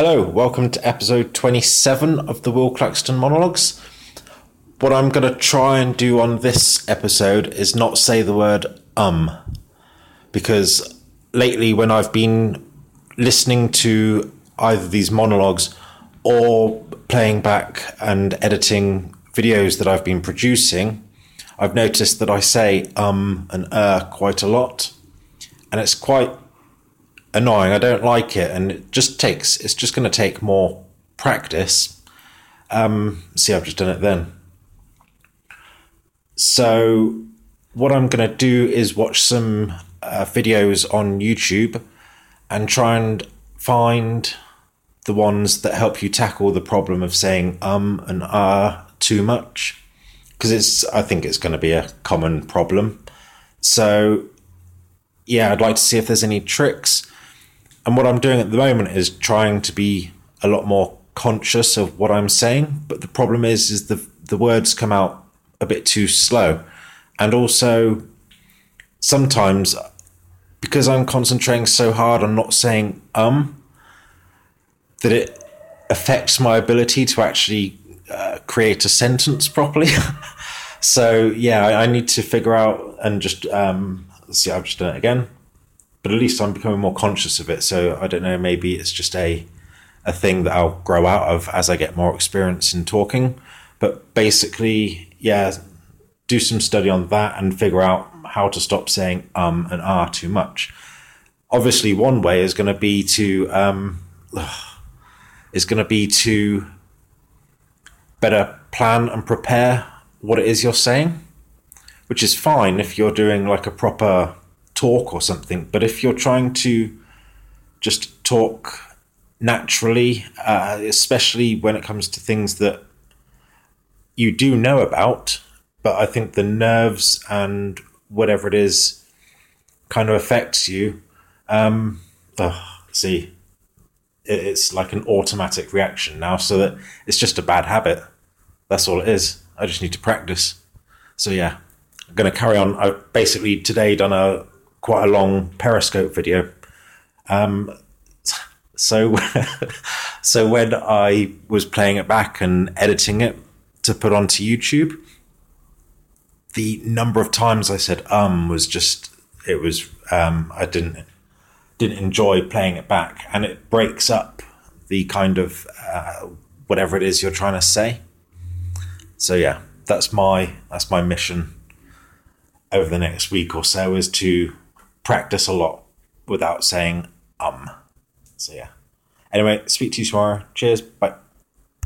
Hello, welcome to episode 27 of the Will Claxton Monologues. What I'm going to try and do on this episode is not say the word um, because lately, when I've been listening to either these monologues or playing back and editing videos that I've been producing, I've noticed that I say um and uh quite a lot, and it's quite annoying. I don't like it, and it just takes. It's just going to take more practice. Um, see, I've just done it then. So, what I'm going to do is watch some uh, videos on YouTube and try and find the ones that help you tackle the problem of saying um and ah uh too much because it's I think it's going to be a common problem. So yeah, I'd like to see if there's any tricks. And what I'm doing at the moment is trying to be a lot more conscious of what I'm saying, but the problem is is the the words come out a bit too slow. And also sometimes because I'm concentrating so hard on not saying um that it affects my ability to actually uh, create a sentence properly. so yeah, I, I, need to figure out and just um, see. I've just done it again, but at least I'm becoming more conscious of it. So I don't know. Maybe it's just a a thing that I'll grow out of as I get more experience in talking. But basically, yeah, do some study on that and figure out how to stop saying um and ah too much. Obviously, one way is going to be to um, is going to be to better plan and prepare what it is you're saying, which is fine if you're doing like a proper talk or something. But if you're trying to just talk naturally, uh, especially when it comes to things that you do know about, but I think the nerves and whatever it is kind of affects you. Um, oh, see, it's like an automatic reaction now, so that it's just a bad habit. That's all it is. I just need to practice. So yeah, I'm going to carry on. I've basically today done a quite a long Periscope video. Um, so so when I was playing it back and editing it to put onto YouTube, the number of times I said um was just it was um I didn't didn't enjoy playing it back, and it breaks up the kind of uh, whatever it is you're trying to say. So yeah, that's my that's my mission over the next week or so is to practice a lot without saying um. So yeah. Anyway, speak to you tomorrow. Cheers. Bye.